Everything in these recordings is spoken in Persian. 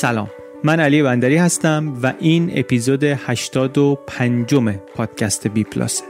سلام. من علی بندری هستم و این اپیزود 85 پادکست بی پلاسه.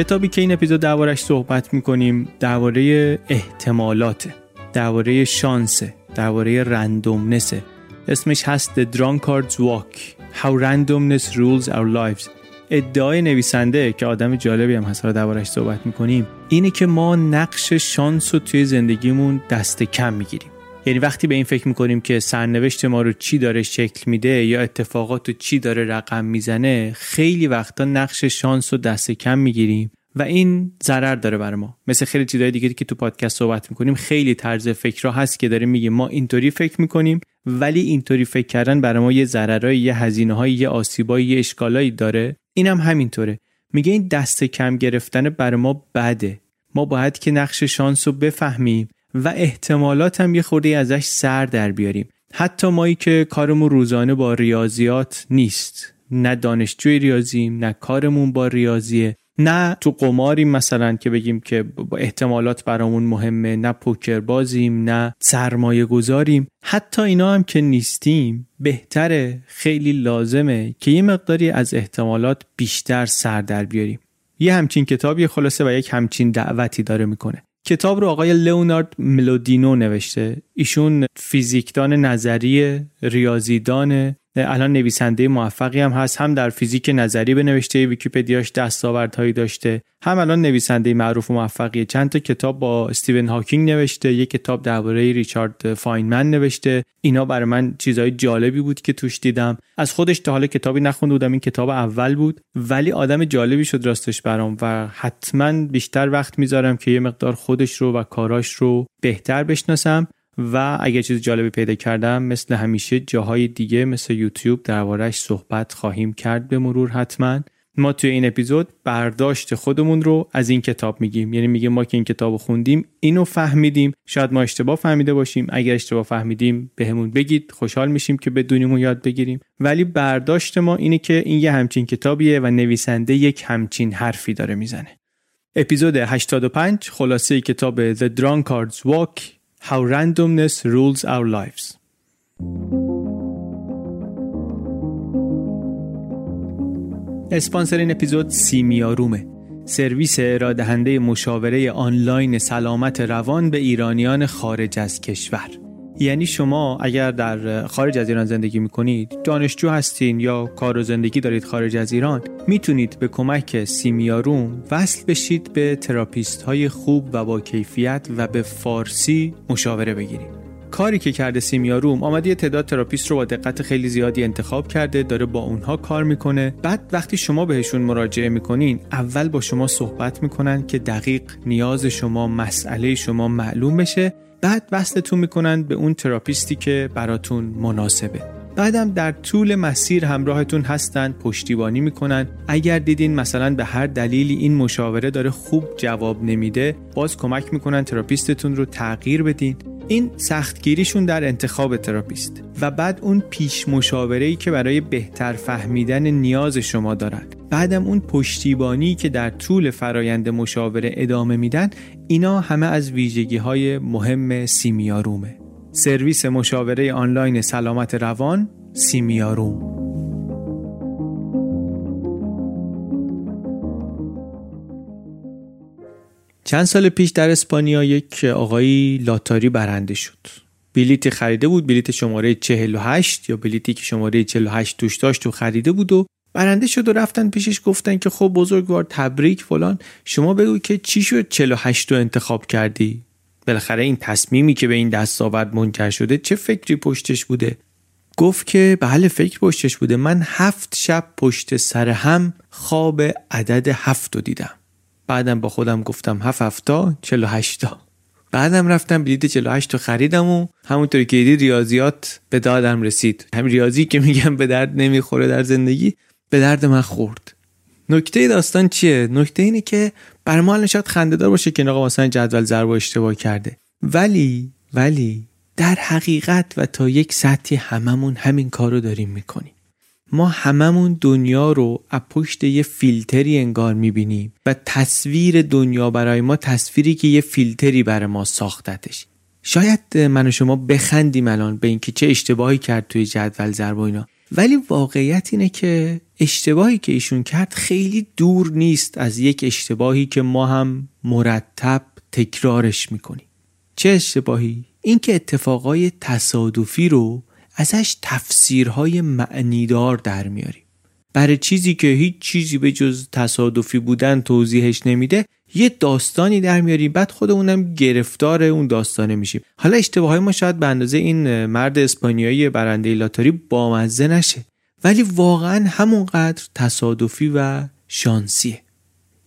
کتابی که این اپیزود دربارش صحبت می‌کنیم درباره احتمالات درباره شانس درباره رندومنسه اسمش هست The Drunkard's Walk How Randomness Rules Our Lives. ادعای نویسنده که آدم جالبی هم هست دربارش صحبت می‌کنیم اینه که ما نقش شانس رو توی زندگیمون دست کم می‌گیریم. یعنی وقتی به این فکر می‌کنیم که سرنوشت ما رو چی داره شکل میده یا اتفاقات رو چی داره رقم می‌زنه خیلی وقتا نقش شانس رو دست کم می‌گیریم و این ضرر داره برای ما. مثل خیلی چیزای دیگه که تو پادکست صحبت می‌کنیم خیلی طرز فکرها هست که داره میگه ما اینطوری فکر می‌کنیم ولی اینطوری فکر کردن برای ما یه ضررایی یه هزینه یه آسیبایی یه اشکالایی داره. اینم هم همینطوره. میگه این دست کم گرفتن برای ما بده. ما باید که نقش شانس رو بفهمیم. و احتمالات هم یه خورده ازش سر در بیاریم. حتی مایی که کارمون روزانه با ریاضیات نیست. نه دانشجوی ریاضیم نه کارمون با ریاضیه نه تو قماریم مثلا که بگیم که با احتمالات برامون مهمه نه پوکر بازیم نه سرمایه گذاریم. حتی اینا هم که نیستیم بهتره خیلی لازمه که یه مقداری از احتمالات بیشتر سر در بیاریم. یه همچین کتابی خلاصه و یک همچین دعوتی داره می‌کنه. کتاب رو آقای لئونارد ملودینو نوشته. ایشون فیزیکدان نظری ریاضیدان الان نویسنده موفقی هم هست هم در فیزیک نظری به نوشته ویکیپدیاش دستاوردهایی داشته هم الان نویسنده معروف و موفقیه. چند تا کتاب با استیون هاکینگ نوشته یک کتاب درباره ریچارد فاینمن نوشته. اینا برای من چیزهای جالبی بود که توش دیدم. از خودش تا حالا کتابی نخونده بودم این کتاب اول بود ولی آدم جالبی شد راستش برام و حتما بیشتر وقت می‌ذارم که یه مقدار خودش رو و کاراش رو بهتر بشناسم. و اگر چیز جالبی پیدا کردم مثل همیشه جاهای دیگه مثل یوتیوب دربارهش صحبت خواهیم کرد به مرور حتما. ما توی این اپیزود برداشت خودمون رو از این کتاب میگیم یعنی میگیم ما که این کتاب خوندیم اینو فهمیدیم. شاید ما اشتباه فهمیده باشیم. اگر اشتباه فهمیدیم بهمون بگید. خوشحال میشیم که بدونیم و یاد بگیریم. ولی برداشت ما اینه که این یه همچین کتابیه و نویسنده یک همچین حرفی داره می‌زنه. اپیزود 85 خلاصه کتاب The Drunkard's Walk. How Randomness Rules Our Lives. اسپانسر این اپیزود سیمیارومه. سرویس ارائه دهنده مشاوره آنلاین سلامت روان به ایرانیان خارج از کشور. یعنی شما اگر در خارج از ایران زندگی می‌کنید دانشجو هستین یا کار و زندگی دارید خارج از ایران می‌تونید به کمک سیمیاروم وصل بشید به تراپیست های خوب و با کیفیت و به فارسی مشاوره بگیرید. کاری که کرده سیمیاروم آمده یه تعداد تراپیست رو با دقت خیلی زیادی انتخاب کرده داره با اونها کار می‌کنه. بعد وقتی شما بهشون مراجعه می‌کنین اول با شما صحبت می‌کنن که دقیق نیاز شما مسئله شما معلوم بشه. بعد وصلتون می‌کنن به اون تراپیستی که براتون مناسبه. بعدم در طول مسیر همراهتون هستند پشتیبانی می‌کنن. اگر دیدین مثلا به هر دلیلی این مشاوره داره خوب جواب نمیده باز کمک می‌کنن تراپیستتون رو تغییر بدین. این سختگیریشون در انتخاب تراپیست و بعد اون پیش مشاوره ای که برای بهتر فهمیدن نیاز شما دارن. بعدم اون پشتیبانی که در طول فرایند مشاوره ادامه میدن اینا همه از ویژگی های مهم سیمیارومه. سرویس مشاوره آنلاین سلامت روان سیمیاروم. چند سال پیش در اسپانیا یک آقایی لاتاری برنده شد. بلیت خریده بود بلیت شماره 48 یا بلیتی که شماره 48 توش داشت و خریده بود و برنده شد و رفتن پیشش گفتن که خب بزرگوار تبریک فلان. شما بگو که چی شد 48 رو انتخاب کردی؟ بالاخره این تصمیمی که به این دستاورد منجر شده چه فکری پشتش بوده؟ گفت که بله فکر پشتش بوده. من هفت شب پشت سر هم خواب عدد هفت رو دیدم. بعدم با خودم گفتم هفت هفتا چلو هشتا. بعدم رفتم بلیت 48 تا خریدم و همونطوری که دیدی ریاضیات به دادم رسید. همین ریاضی که میگم به درد نمی‌خوره در زندگی به درد من خورد. نکته داستان چیه؟ نکته اینه که بر ما شاید خندهدار باشه که آقا مثلا جدول ضرب اشتباه کرده. ولی ولی در حقیقت و تا یک سطحی هممون همین کار رو داریم می‌کنیم. ما هممون دنیا رو از پشت یه فیلتری انگار می‌بینیم و تصویر دنیا برای ما تصویری که یه فیلتری برای ما ساختتش. شاید من و شما بخندیم الان به اینکه چه اشتباهی کرد توی جدول ضرب و اینا. ولی واقعیت اینه که اشتباهی که ایشون کرد خیلی دور نیست از یک اشتباهی که ما هم مرتب تکرارش می‌کنیم. چه اشتباهی؟ اینکه اتفاقای تصادفی رو ازش تفسیرهای معنیدار در میاریم. برای چیزی که هیچ چیزی به جز تصادفی بودن توضیحش نمیده یه داستانی در میاریم بعد خودمونم گرفتار اون داستانه میشیم. حالا اشتباه ما شاید به اندازه این مرد اسپانیایی برنده لاتاری بامزه نشه ولی واقعا همونقدر تصادفی و شانسیه.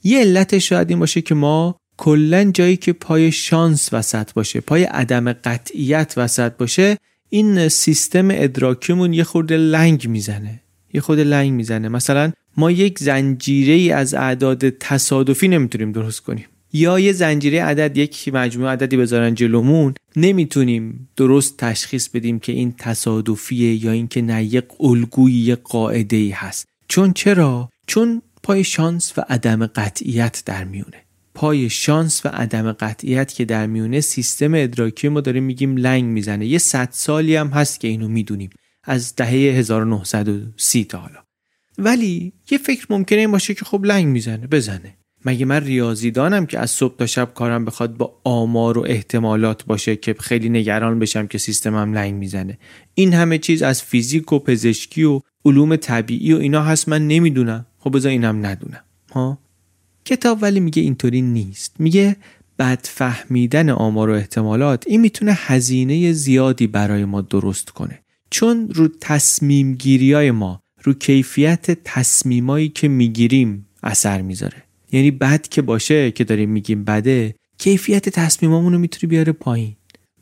یه علت شاید این باشه که ما کلا جایی که پای شانس وسط باشه پای عدم قطعیت وسط باشه این سیستم ادراکیمون یه خورده لنگ می‌زنه. یه خود لنگ می‌زنه. مثلا ما یک زنجیره ای از اعداد تصادفی نمی‌تونیم درست کنیم. یا یه زنجیره عدد یک مجموعه عددی بذارن جلومون نمی‌تونیم درست تشخیص بدیم که این تصادفیه یا اینکه نه یک الگویی قاعده ای هست. چون چرا؟ چون پای شانس و عدم قطعیت در میونه. پای شانس و عدم قطعیت که در میونه سیستم ادراکی ما داریم میگیم لنگ می‌زنه. یه صد سالی هم هست که اینو می‌دونیم. از دهه 1930 تا حالا. ولی یه فکر ممکنه این باشه که خب لنگ می‌زنه. بزنه. مگه من ریاضیدانم که از صبح تا شب کارم بخواد با آمار و احتمالات باشه که خیلی نگران بشم که سیستمم لنگ می‌زنه؟ این همه چیز از فیزیک و پزشکی و علوم طبیعی و اینا هست. من نمی‌دونم. خب بذار اینم ندونم. ها؟ کتاب ولی میگه اینطوری نیست. میگه بد فهمیدن آمار و احتمالات این می‌تونه هزینه زیادی برای ما درست کنه. چون رو تصمیم گیری های ما رو کیفیت تصمیمایی که می‌گیریم اثر می‌ذاره. یعنی بد که باشه که داریم میگیم بده کیفیت تصمیمامون رو می‌تونه بیاره پایین.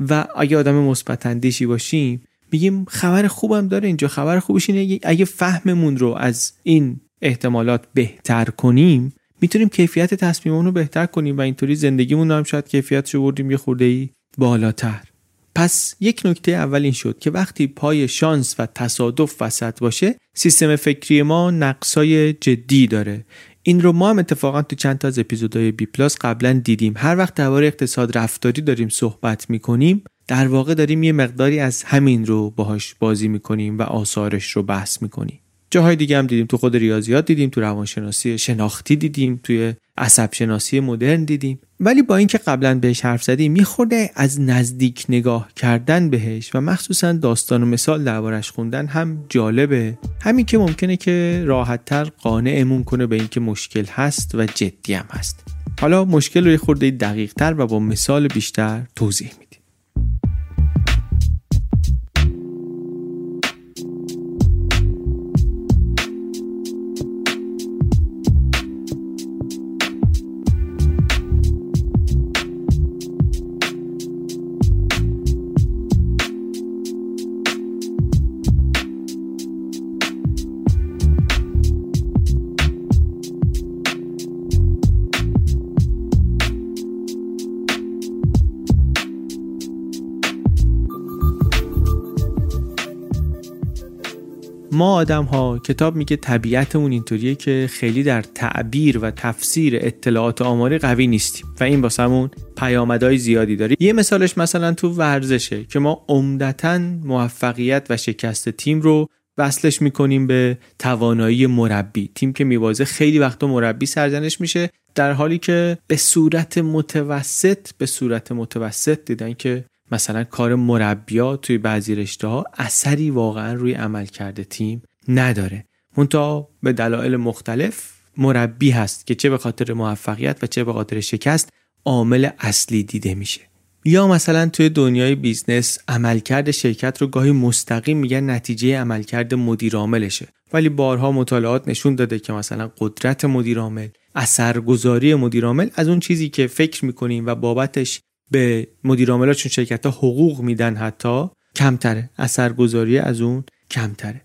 و اگه آدم مثبت اندیشی باشیم میگیم خبر خوبم داره اینجا. خبر خوبش اینه اگه فهممون رو از این احتمالات بهتر کنیم می‌تونیم کیفیت تصمیممون رو بهتر کنیم و اینطوری زندگیمون هم شاید کیفیتش رو بردیم یه خورده ای بالاتر. پس یک نکته اول این شد که وقتی پای شانس و تصادف وسط باشه سیستم فکری ما نقصای جدی داره. این رو ما هم اتفاقا تو چند تا از اپیزودهای بی پلاس قبلا دیدیم. هر وقت درباره اقتصاد رفتاری داریم صحبت می‌کنیم در واقع داریم یه مقداری از همین رو باهاش بازی می‌کنیم و آثارش رو بحث می‌کنیم. جاهای دیگه هم دیدیم تو خود ریاضیات دیدیم تو روانشناسی شناختی دیدیم توی عصب شناسی مدرن دیدیم. ولی با اینکه قبلا بهش حرف زدیم یه خورده از نزدیک نگاه کردن بهش و مخصوصا داستان و مثال دربارش خوندن هم جالبه. همین که ممکنه که راحتتر قانعمون کنه به اینکه مشکل هست و جدی هم هست. حالا مشکل رو یه خورده دقیق تر و با مثال بیشتر توضیح میدیم آدم ها کتاب میگه طبیعتمون اینطوریه که خیلی در تعبیر و تفسیر اطلاعات آماری قوی نیستیم. و این واسمون پیامدهای زیادی داره. یه مثالش مثلا تو ورزشه که ما عمدتا موفقیت و شکست تیم رو وصلش می‌کنیم به توانایی مربی. تیم که میوازه خیلی وقتا مربی سرزنش میشه در حالی که به صورت متوسط به صورت متوسط دیدن که مثلا کار مربیا توی بعضی رشته ها اثری واقعا روی عمل کرده تیم نداره. منتها به دلایل مختلف مربی هست که چه به خاطر موفقیت و چه به خاطر شکست عامل اصلی دیده میشه. یا مثلا توی دنیای بیزنس عملکرد شرکت رو گاهی مستقیم میگن نتیجه عملکرد مدیر عاملشه. ولی بارها مطالعات نشون داده که مثلا قدرت مدیر عامل اثرگذاری مدیر عامل از اون چیزی که فکر می‌کنیم و بابتش به مدیرا شون شرکت ها حقوق میدن حتی کمتره. اثرگذاری از اون کمتره.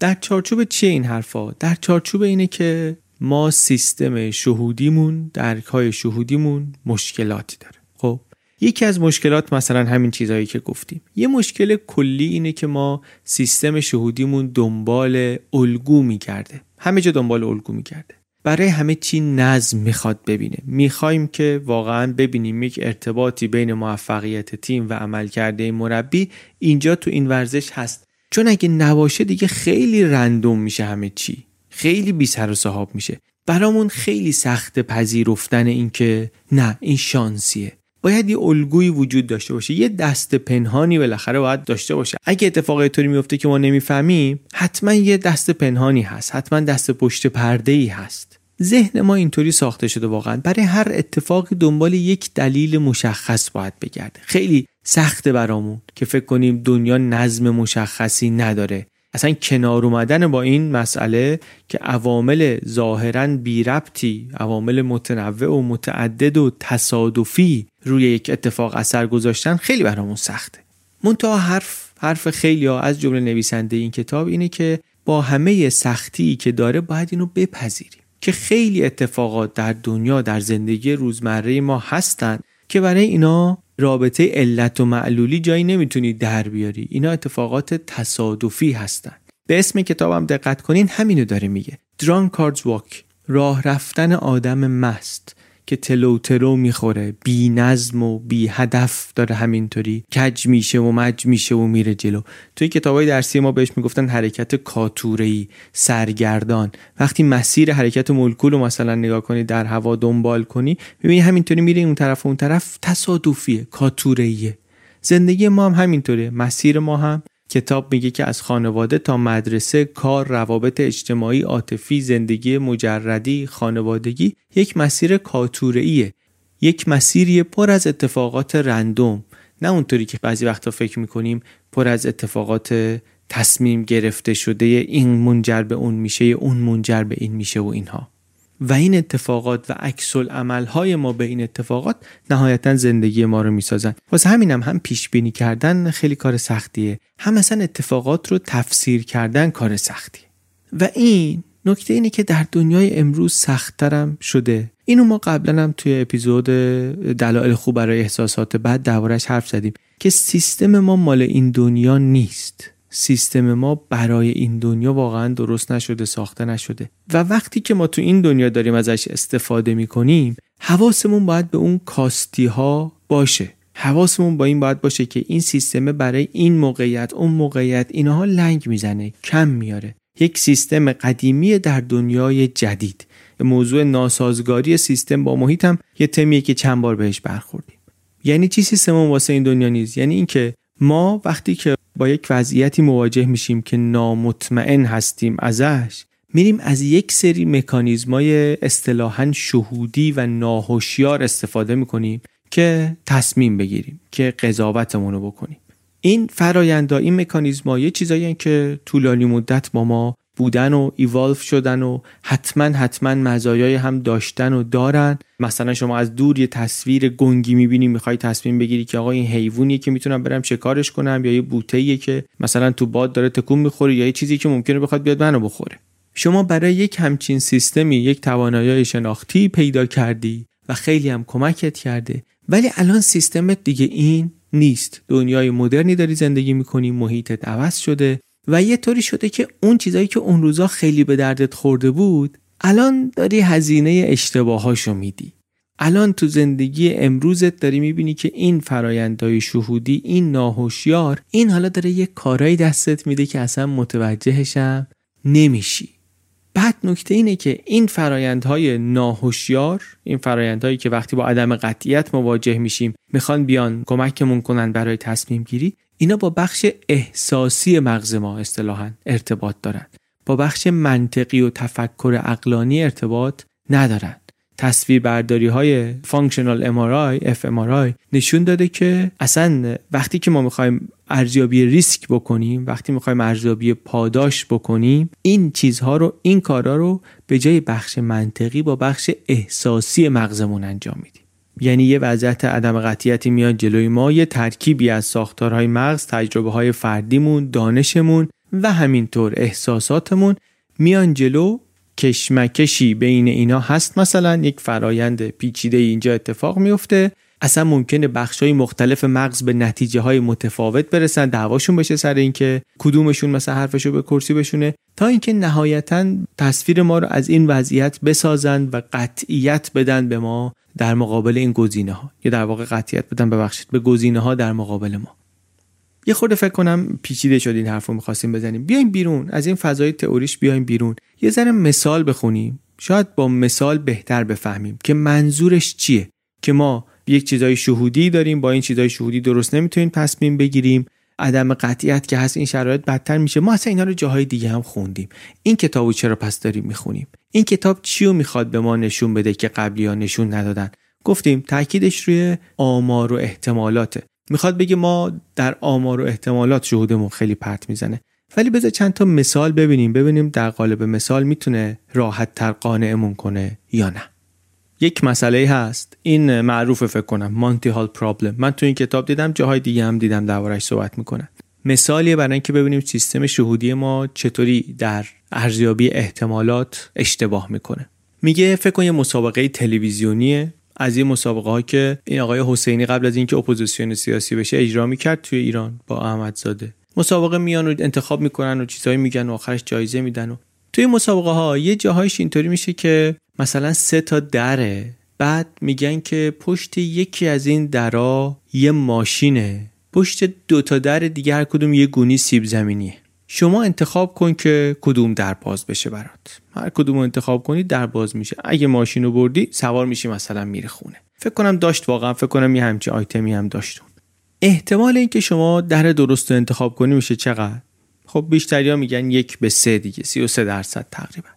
در چارچوب چیه این حرفا؟ در چارچوب اینه که ما سیستم شهودیمون درک های شهودیمون مشکلاتی داره. خب یکی از مشکلات مثلا همین چیزهایی که گفتیم. یه مشکل کلی اینه که ما سیستم شهودیمون دنبال الگو میگرده. همه جا دنبال الگو میگرده. برای همه چی نظم می‌خواد ببینه. می‌خوایم که واقعا ببینیم یک ارتباطی بین موفقیت تیم و عملکرد مربی اینجا تو این ورزش هست چون اگه نباشه دیگه خیلی رندوم میشه همه چی. خیلی بی سر و صحاب میشه. برامون خیلی سخت پذیرفتن این که نه این شانسیه. باید یه الگویی وجود داشته باشه. یه دست پنهانی بالاخره باید داشته باشه. اگه اتفاق طوری میفته که ما نمی‌فهمیم حتما یه دست پنهانی هست. حتما دست پشت پرده ای هست. ذهن ما اینطوری ساخته شده واقعا. برای هر اتفاقی دنبال یک دلیل مشخص باید بگرده. خیلی سخته برامون که فکر کنیم دنیا نظم مشخصی نداره. اصلا کنار اومدن با این مسئله که عوامل ظاهرا بی ربطی عوامل متنوع و متعدد و تصادفی روی یک اتفاق اثر گذاشتن خیلی برامون سخته. منتها حرف حرف خیلی ها از جمله نویسنده این کتاب اینه که با همه سختی که داره باید اینو بپذیریم. که خیلی اتفاقات در دنیا در زندگی روزمره ما هستند که برای اینا رابطه علت و معلولی جایی نمی‌تونی در بیاری. اینا اتفاقات تصادفی هستند به اسم کتابم دقت کنین همینو داره میگه. دران کاردز واک راه رفتن آدم مست. که تلو تلو می‌خوره. بی نظم و بی هدف داره همینطوری. کج میشه و مج میشه و میره جلو. توی کتابای درسی ما بهش می‌گفتن حرکت کاتورهی سرگردان. وقتی مسیر حرکت مولکول رو مثلا نگاه کنی در هوا دنبال کنی می‌بینی همینطوری میره اون طرف و اون طرف تصادفیه کاتورهیه زندگی ما هم همینطوره. مسیر ما هم کتاب میگه که از خانواده تا مدرسه کار روابط اجتماعی عاطفی زندگی مجردی خانوادگی یک مسیر کاتوره‌ایه. یک مسیری پر از اتفاقات رندوم. نه اونطوری که بعضی وقتا فکر می‌کنیم پر از اتفاقات تصمیم گرفته شده این منجر به اون میشه اون منجر به این میشه و اینها. و این اتفاقات و عکس های ما به این اتفاقات نهایتا زندگی ما رو می‌سازن. واسه همینم هم, هم پیش بینی کردن خیلی کار سختیه. هم مثلا اتفاقات رو تفسیر کردن کار سختیه و این نکته اینه که در دنیای امروز سختترم شده. اینو ما قبلا هم توی اپیزود دلایل خوب برای احساسات بعد دربارش حرف زدیم که سیستم ما مال این دنیا نیست. سیستم ما برای این دنیا واقعا درست نشده ساخته نشده. و وقتی که ما تو این دنیا داریم ازش استفاده می‌کنیم حواسمون باید به اون کاستی ها باشه. حواسمون با این باید باشه که این سیستم برای این موقعیت اون موقعیت اینها لنگ می‌زنه کم میاره یک سیستم قدیمی در دنیای جدید. موضوع ناسازگاری سیستم با محیط هم یه تمیه که چند بار بهش برخوردیم. یعنی چی سیستم واسه این دنیا نیست؟ یعنی اینکه ما وقتی که با یک وضعیتی مواجه میشیم که نامطمئن هستیم ازش میریم از یک سری مکانیزمای اصطلاحا شهودی و ناهوشیار استفاده می‌کنیم که تصمیم بگیریم که قضاوتمون رو بکنیم. این فرایندا این مکانیزما یه چیزایی که طولانی مدت با ما بودن و ایوالف شدن و حتما حتما مزایای هم داشتن و دارن. مثلا شما از دور یه تصویر گنگی می‌بینی می‌خوای تصمیم بگیری که آقا این حیوانیه که می‌تونم برم کارش کنم یا یه بوته که مثلا تو باد داره تکون می‌خوره یا یه چیزی که ممکنه بخواد بیاد منو بخوره. شما برای یک همچین سیستمی یک توانایی شناختی پیدا کردی و خیلی هم کمکت کرده. ولی الان سیستمت دیگه این نیست. دنیای مدرنی داری زندگی می‌کنی محیطت عوض شده. و یه طوری شده که اون چیزایی که اون روزا خیلی به دردت خورده بود الان داری هزینه اشتباهاشو میدی. الان تو زندگی امروزت داری می‌بینی که این فرایندهای شهودی این ناهوشیار این حالا داره یه کارایی دستت میده که اصلا متوجهشم نمیشی. بعد نکته اینه که این فرایندهای ناهوشیار این فرایندهایی که وقتی با عدم قطعیت مواجه میشیم می‌خوان بیان کمکمون کنن برای تصمیم گیری اینا با بخش احساسی مغز ما اصطلاحا ارتباط دارن. با بخش منطقی و تفکر عقلانی ارتباط ندارن. تصویر برداری های functional MRI fMRI نشون داده که اصلا وقتی که ما می‌خوایم ارزیابی ریسک بکنیم وقتی می‌خوایم ارزیابی پاداش بکنیم این چیزها رو این کارا رو به جای بخش منطقی با بخش احساسی مغزمون انجام میدیم. یعنی یه وضعیت عدم قطعیتی میاد جلوی ما یه ترکیبی از ساختارهای مغز تجربه های فردیمون دانشمون و همینطور احساساتمون میان جلو. کشمکشی بین اینا هست. مثلا یک فرایند پیچیده اینجا اتفاق میفته. اصلا ممکنه های مختلف مغز به نتیجه های متفاوت برسن دعواشون بشه سر اینکه کدومشون مثلا حرفشو به کرسی بشونه تا اینکه نهایتا تصویر ما رو از این وضعیت بسازن و قطعیت بدن به ما در مقابل این گزینه ها یا در واقع قطعیت بدن ببخشید به گزینه ها در مقابل ما. یه خورده فکر کنم پیچیده شد این حرف رو می‌خواستیم بزنیم. بیایم بیرون از این فضای تئوریش بیایم بیرون. یه ذره مثال بخونیم. شاید با مثال بهتر بفهمیم که منظورش چیه؟ که ما یک چیزای شهودی داریم با این چیزای شهودی درست نمی‌تونیم تصمیم بگیریم. عدم قطعیت که هست این شرایط بدتر میشه. ما اصلا اینا رو جاهای دیگه هم خوندیم. این کتابو چرا پس داریم می‌خونیم؟ این کتاب چی رو می‌خواد به ما نشون بده که قبلی ها نشون ندادن؟ گفتیم تاکیدش روی آمار و احتمالاته. می‌خواد بگه ما در آمار و احتمالات شهودمون خیلی پرت می‌زنه. ولی بذار چند تا مثال ببینیم ببینیم در قالب مثال می‌تونه راحت تر قانعمون کنه یا نه. یک مسئله هست. این معروف فکر کنم. Monty Hall problem من تو این کتاب دیدم جاهای دیگه هم دیدم دربارش صحبت می‌کنن. مثالیه برای اینکه ببینیم سیستم شهودی ما چطوری در ارزیابی احتمالات اشتباه می‌کنه. میگه فکر کن یه مسابقه تلویزیونیه. از این مسابقه ها که این آقای حسینی قبل از اینکه اپوزیسیون سیاسی بشه اجرا می‌کرد توی ایران با احمدزاده. مسابقه میان و انتخاب می‌کنن و چیزهایی میگن و آخرش جایزه میدن و توی مسابقه ها یه جاهایش اینطوری میشه که مثلا سه تا دره بعد میگن که پشت یکی از این درا یه ماشینه. پشت دو تا در دیگه هر کدوم یه گونی سیب زمینیه. شما انتخاب کن که کدوم در باز بشه برات. هر کدوم انتخاب کنی در باز میشه. اگه ماشین رو بردی سوار میشی مثلا میره خونه. فکر کنم داشت واقعا فکر کنم یه همچی آیتمی هم داشتون. احتمال اینکه شما در درست رو انتخاب کنی میشه چقدر؟ خب بیشتری ها میگن یک به سه دیگه سی و سه درصد تقریبا.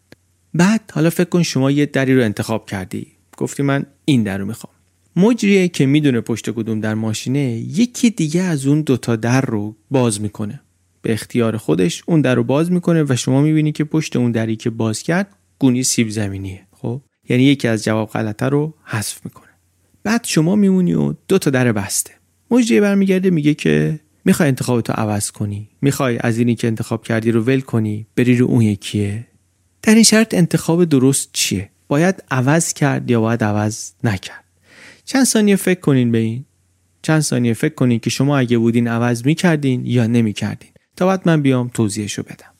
بعد حالا فکر کن شما یه دری رو انتخاب کردی. گفتی من این در رو می‌خوام. مجریه که می‌دونه پشت کدوم در ماشینه یکی دیگه از اون دوتا در رو باز می‌کنه. به اختیار خودش اون در رو باز می‌کنه و شما می‌بینی که پشت اون دری که باز کرد گونی سیب زمینیه. خب؟ یعنی یکی از جواب غلطه رو حذف می‌کنه. بعد شما میمونی و دو تا در بسته. مجری برمیگرده میگه که می‌خوای انتخابتو عوض کنی. می‌خوای از اینی که انتخاب کردی رو ول کنی بری رو اون یکیه. در این شرط انتخاب درست چیه؟ باید عوض کرد یا باید عوض نکرد؟ چند ثانیه فکر کنین به این. چند ثانیه فکر کنین که شما اگه بودین عوض می‌کردین یا نمی‌کردین. تا بعد من بیام توضیحشو بدم.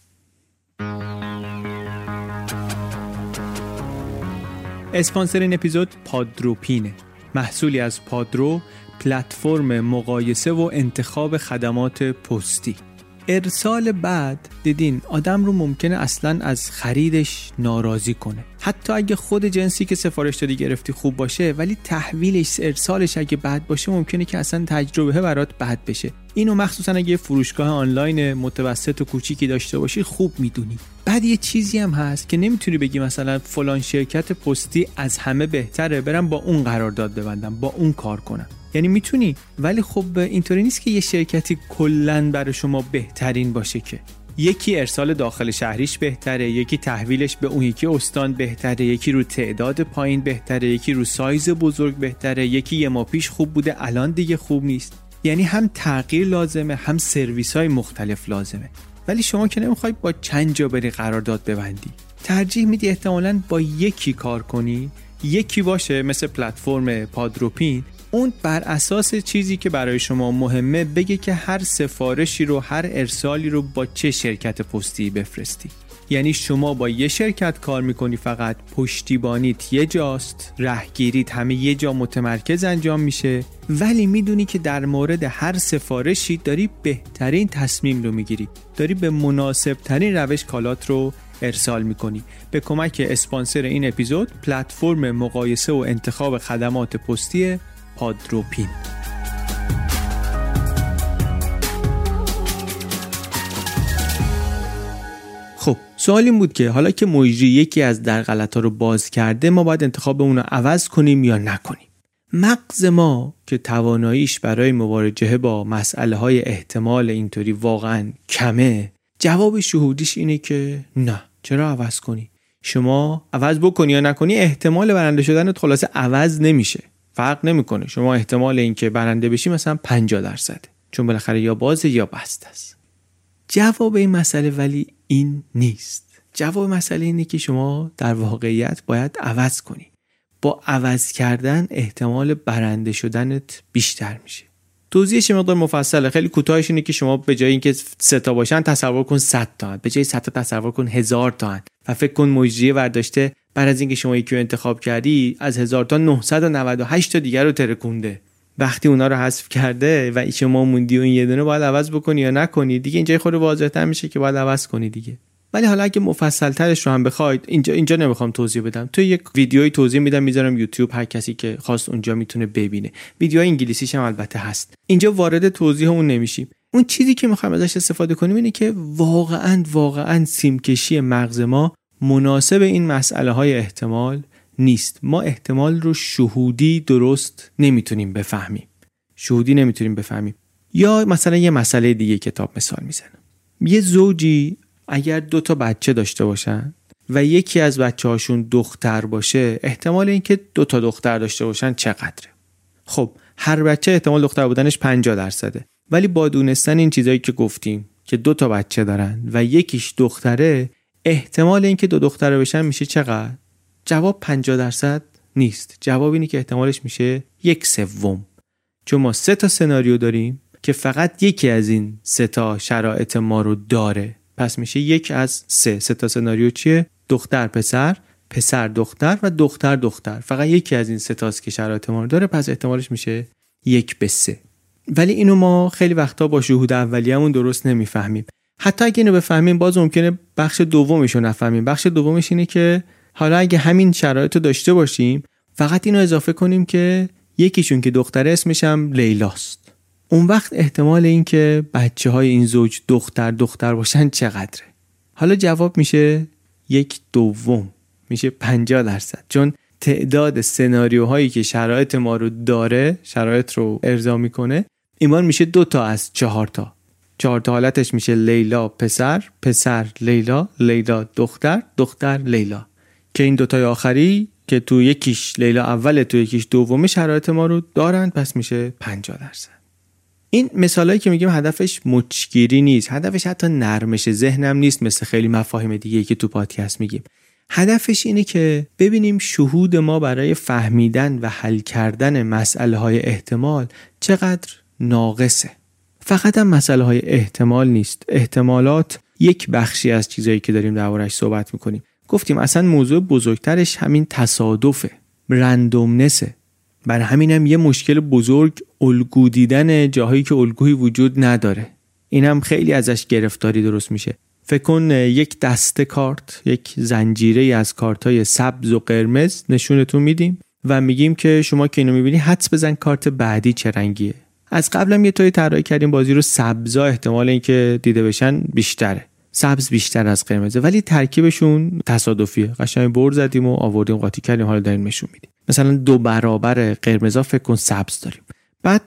اسپانسر این اپیزود پادروپینه. محصولی از پادرو پلتفرم مقایسه و انتخاب خدمات پستی. ارسال بعد دیدین آدم رو ممکنه اصلا از خریدش ناراضی کنه. حتی اگه خود جنسی که سفارش دادی گرفتی خوب باشه ولی تحویلش ارسالش اگه بد باشه ممکنه که اصلا تجربه برات بد بشه. اینو مخصوصا اگه فروشگاه آنلاین متوسط و کوچیکی داشته باشی خوب می‌دونی. بعد یه چیزی هم هست که نمی‌تونی بگی مثلا فلان شرکت پستی از همه بهتره برم با اون قرارداد ببندم با اون کار کنم. یعنی می‌تونی ولی خب اینطوری نیست که یه شرکتی کلا برای شما بهترین باشه که. یکی ارسال داخل شهریش بهتره یکی تحویلش به اون یکی استان بهتره یکی رو تعداد پایین بهتره یکی رو سایز بزرگ بهتره یکی یه ما پیش خوب بوده الان دیگه خوب نیست. یعنی هم تغییر لازمه هم سرویس های مختلف لازمه. ولی شما که نمی‌خوای با چند جا بری قرارداد ببندی. ترجیح میدی احتمالا با یکی کار کنی یکی باشه مثل پلتفرم پادروپین. اون بر اساس چیزی که برای شما مهمه بگه که هر سفارشی رو هر ارسالی رو با چه شرکت پستی بفرستی. یعنی شما با یه شرکت کار می‌کنی فقط پشتیبانیت یه جاست رهگیریت همه یه جا متمرکز انجام میشه. ولی می‌دونی که در مورد هر سفارشی داری بهترین تصمیم رو می‌گیری. داری به مناسب ترین روش کالات رو ارسال می‌کنی. به کمک اسپانسر این اپیزود پلتفرم مقایسه و انتخاب خدمات پستی پادروپین. سوال این بود که حالا که مجری یکی از در ها رو باز کرده ما باید انتخاب اون رو عوض کنیم یا نکنیم؟ مغز ما که تواناییش برای مواجهه با مسئله های احتمال اینطوری واقعا کمه جواب شهودیش اینه که نه. چرا عوض کنی؟ شما عوض بکنی یا نکنی احتمال برنده شدن خلاصه عوض نمیشه. فرق نمی‌کنه. شما احتمال اینکه برنده بشی مثلا 50 درصد چون بالاخره یا بازه یا بست است. جواب این مسئله ولی این نیست. جواب مسئله اینه که شما در واقعیت باید عوض کنی. با عوض کردن احتمال برنده شدنت بیشتر میشه. توضیحش مقدار مفصله. خیلی کوتاهش اینه که شما به جای اینکه سه تا باشن تصور کن 100 تا به جای 100 تا تصور کن هزار تا و فکر کن مجریه ورداشته. بعد از اینکه شما یکی رو انتخاب کردی از هزار تا 998 تا دیگر رو ترکونده. وقتی اونا رو حذف کرده و شما موندی و این یه دونه باید عوض بکنی یا نکنی دیگه اینجا خود واضح‌تر میشه که باید عوض کنی دیگه. ولی حالا اگه مفصل ترش رو هم بخواید اینجا اینجا نمی‌خوام توضیح بدم. تو یک ویدیوی توضیح میدم می‌ذارم یوتیوب هر کسی که خواست اونجا می‌تونه ببینه. ویدیو انگلیسیش هم البته هست. اینجا وارد توضیح اون نمیشیم. اون چیزی که می‌خوایم ازش استفاده کنیم اینه که واقعا واقعا سیمکشی مغز ما مناسب این مسئله های احتمال نیست. ما احتمال رو شهودی درست نمی‌تونیم بفهمیم. شهودی نمی‌تونیم بفهمیم. یا مثلا یه مسئله دیگه کتاب مثال می‌زنم. یه زوجی اگر دو تا بچه داشته باشن و یکی از بچه هاشون دختر باشه احتمال اینکه دو تا دختر داشته باشن چقدره؟ خب هر بچه احتمال دختر بودنش 50 درصده. ولی با دونستن این چیزایی که گفتیم که دو تا بچه دارن و یکیش دختره احتمال اینکه دو دختره بشن میشه چقدر؟ جواب 50 درصد نیست. جواب اینه که احتمالش میشه یک سوم. چون ما سه تا سناریو داریم که فقط یکی از این سه تا شرایط ما رو داره. پس میشه یک از سه. سه تا سناریو چیه؟ دختر پسر پسر دختر و دختر دختر. فقط یکی از این ستاست که شرایط ما رو داره. پس احتمالش میشه یک به سه. ولی اینو ما خیلی وقتا با شهود اولیه‌مون درست نمی‌فهمیم. حتی اگه اینو بفهمیم باز ممکنه بخش دومش رو نفهمیم. بخش دومش اینه که حالا اگه همین شرایط رو داشته باشیم فقط اینو اضافه کنیم که یکیشون که دختر اسمش هم لیلاست. اون وقت احتمال اینکه بچه های این زوج دختر دختر باشن چقدره؟ حالا جواب میشه یک دوم میشه 50 درصد. چون تعداد سناریوهایی که شرایط ما رو داره شرایط رو ارضا می‌کنه ایمان میشه دو تا از چهار تا. چهار تا حالتش میشه لیلا پسر پسر لیلا لیلا دختر دختر لیلا. که این دوتای آخری که تو یکیش لیلا اول تو یکیش دومه شرایط ما رو دارن پس میشه 50 درصد. این مثالایی که میگیم هدفش مچگیری نیست. هدفش حتی نرمش ذهنم نیست مثل خیلی مفاهیم دیگه که تو پادکست میگیم. هدفش اینه که ببینیم شهود ما برای فهمیدن و حل کردن مسئله های احتمال چقدر ناقصه. فقط هم مسئله های احتمال نیست. احتمالات یک بخشی از چیزایی که داریم دربارش صحبت می‌کنیم. گفتیم اصلا موضوع بزرگترش همین تصادفه رندومنسه بر همینم یه مشکل بزرگ الگو دیدن جاهایی که الگوی وجود نداره. این هم خیلی ازش گرفتاری درست میشه. فکر کن یک دسته کارت یک زنجیره از کارت های سبز و قرمز نشونتون میدیم و میگیم که شما که اینو می‌بینی حدس بزن کارت بعدی چه رنگیه. از قبلم یه توی طراحی کردیم بازی رو سبزا احتمال اینکه دیده بشن بیشتره. سبز بیشتر از قرمزه ولی ترکیبشون تصادفیه. قشنگ بر زدیم و آوردیم قاطی کردیم حالا داریم نشون میدیم. مثلا دو برابر قرمزا فکر کن سبز داریم. بعد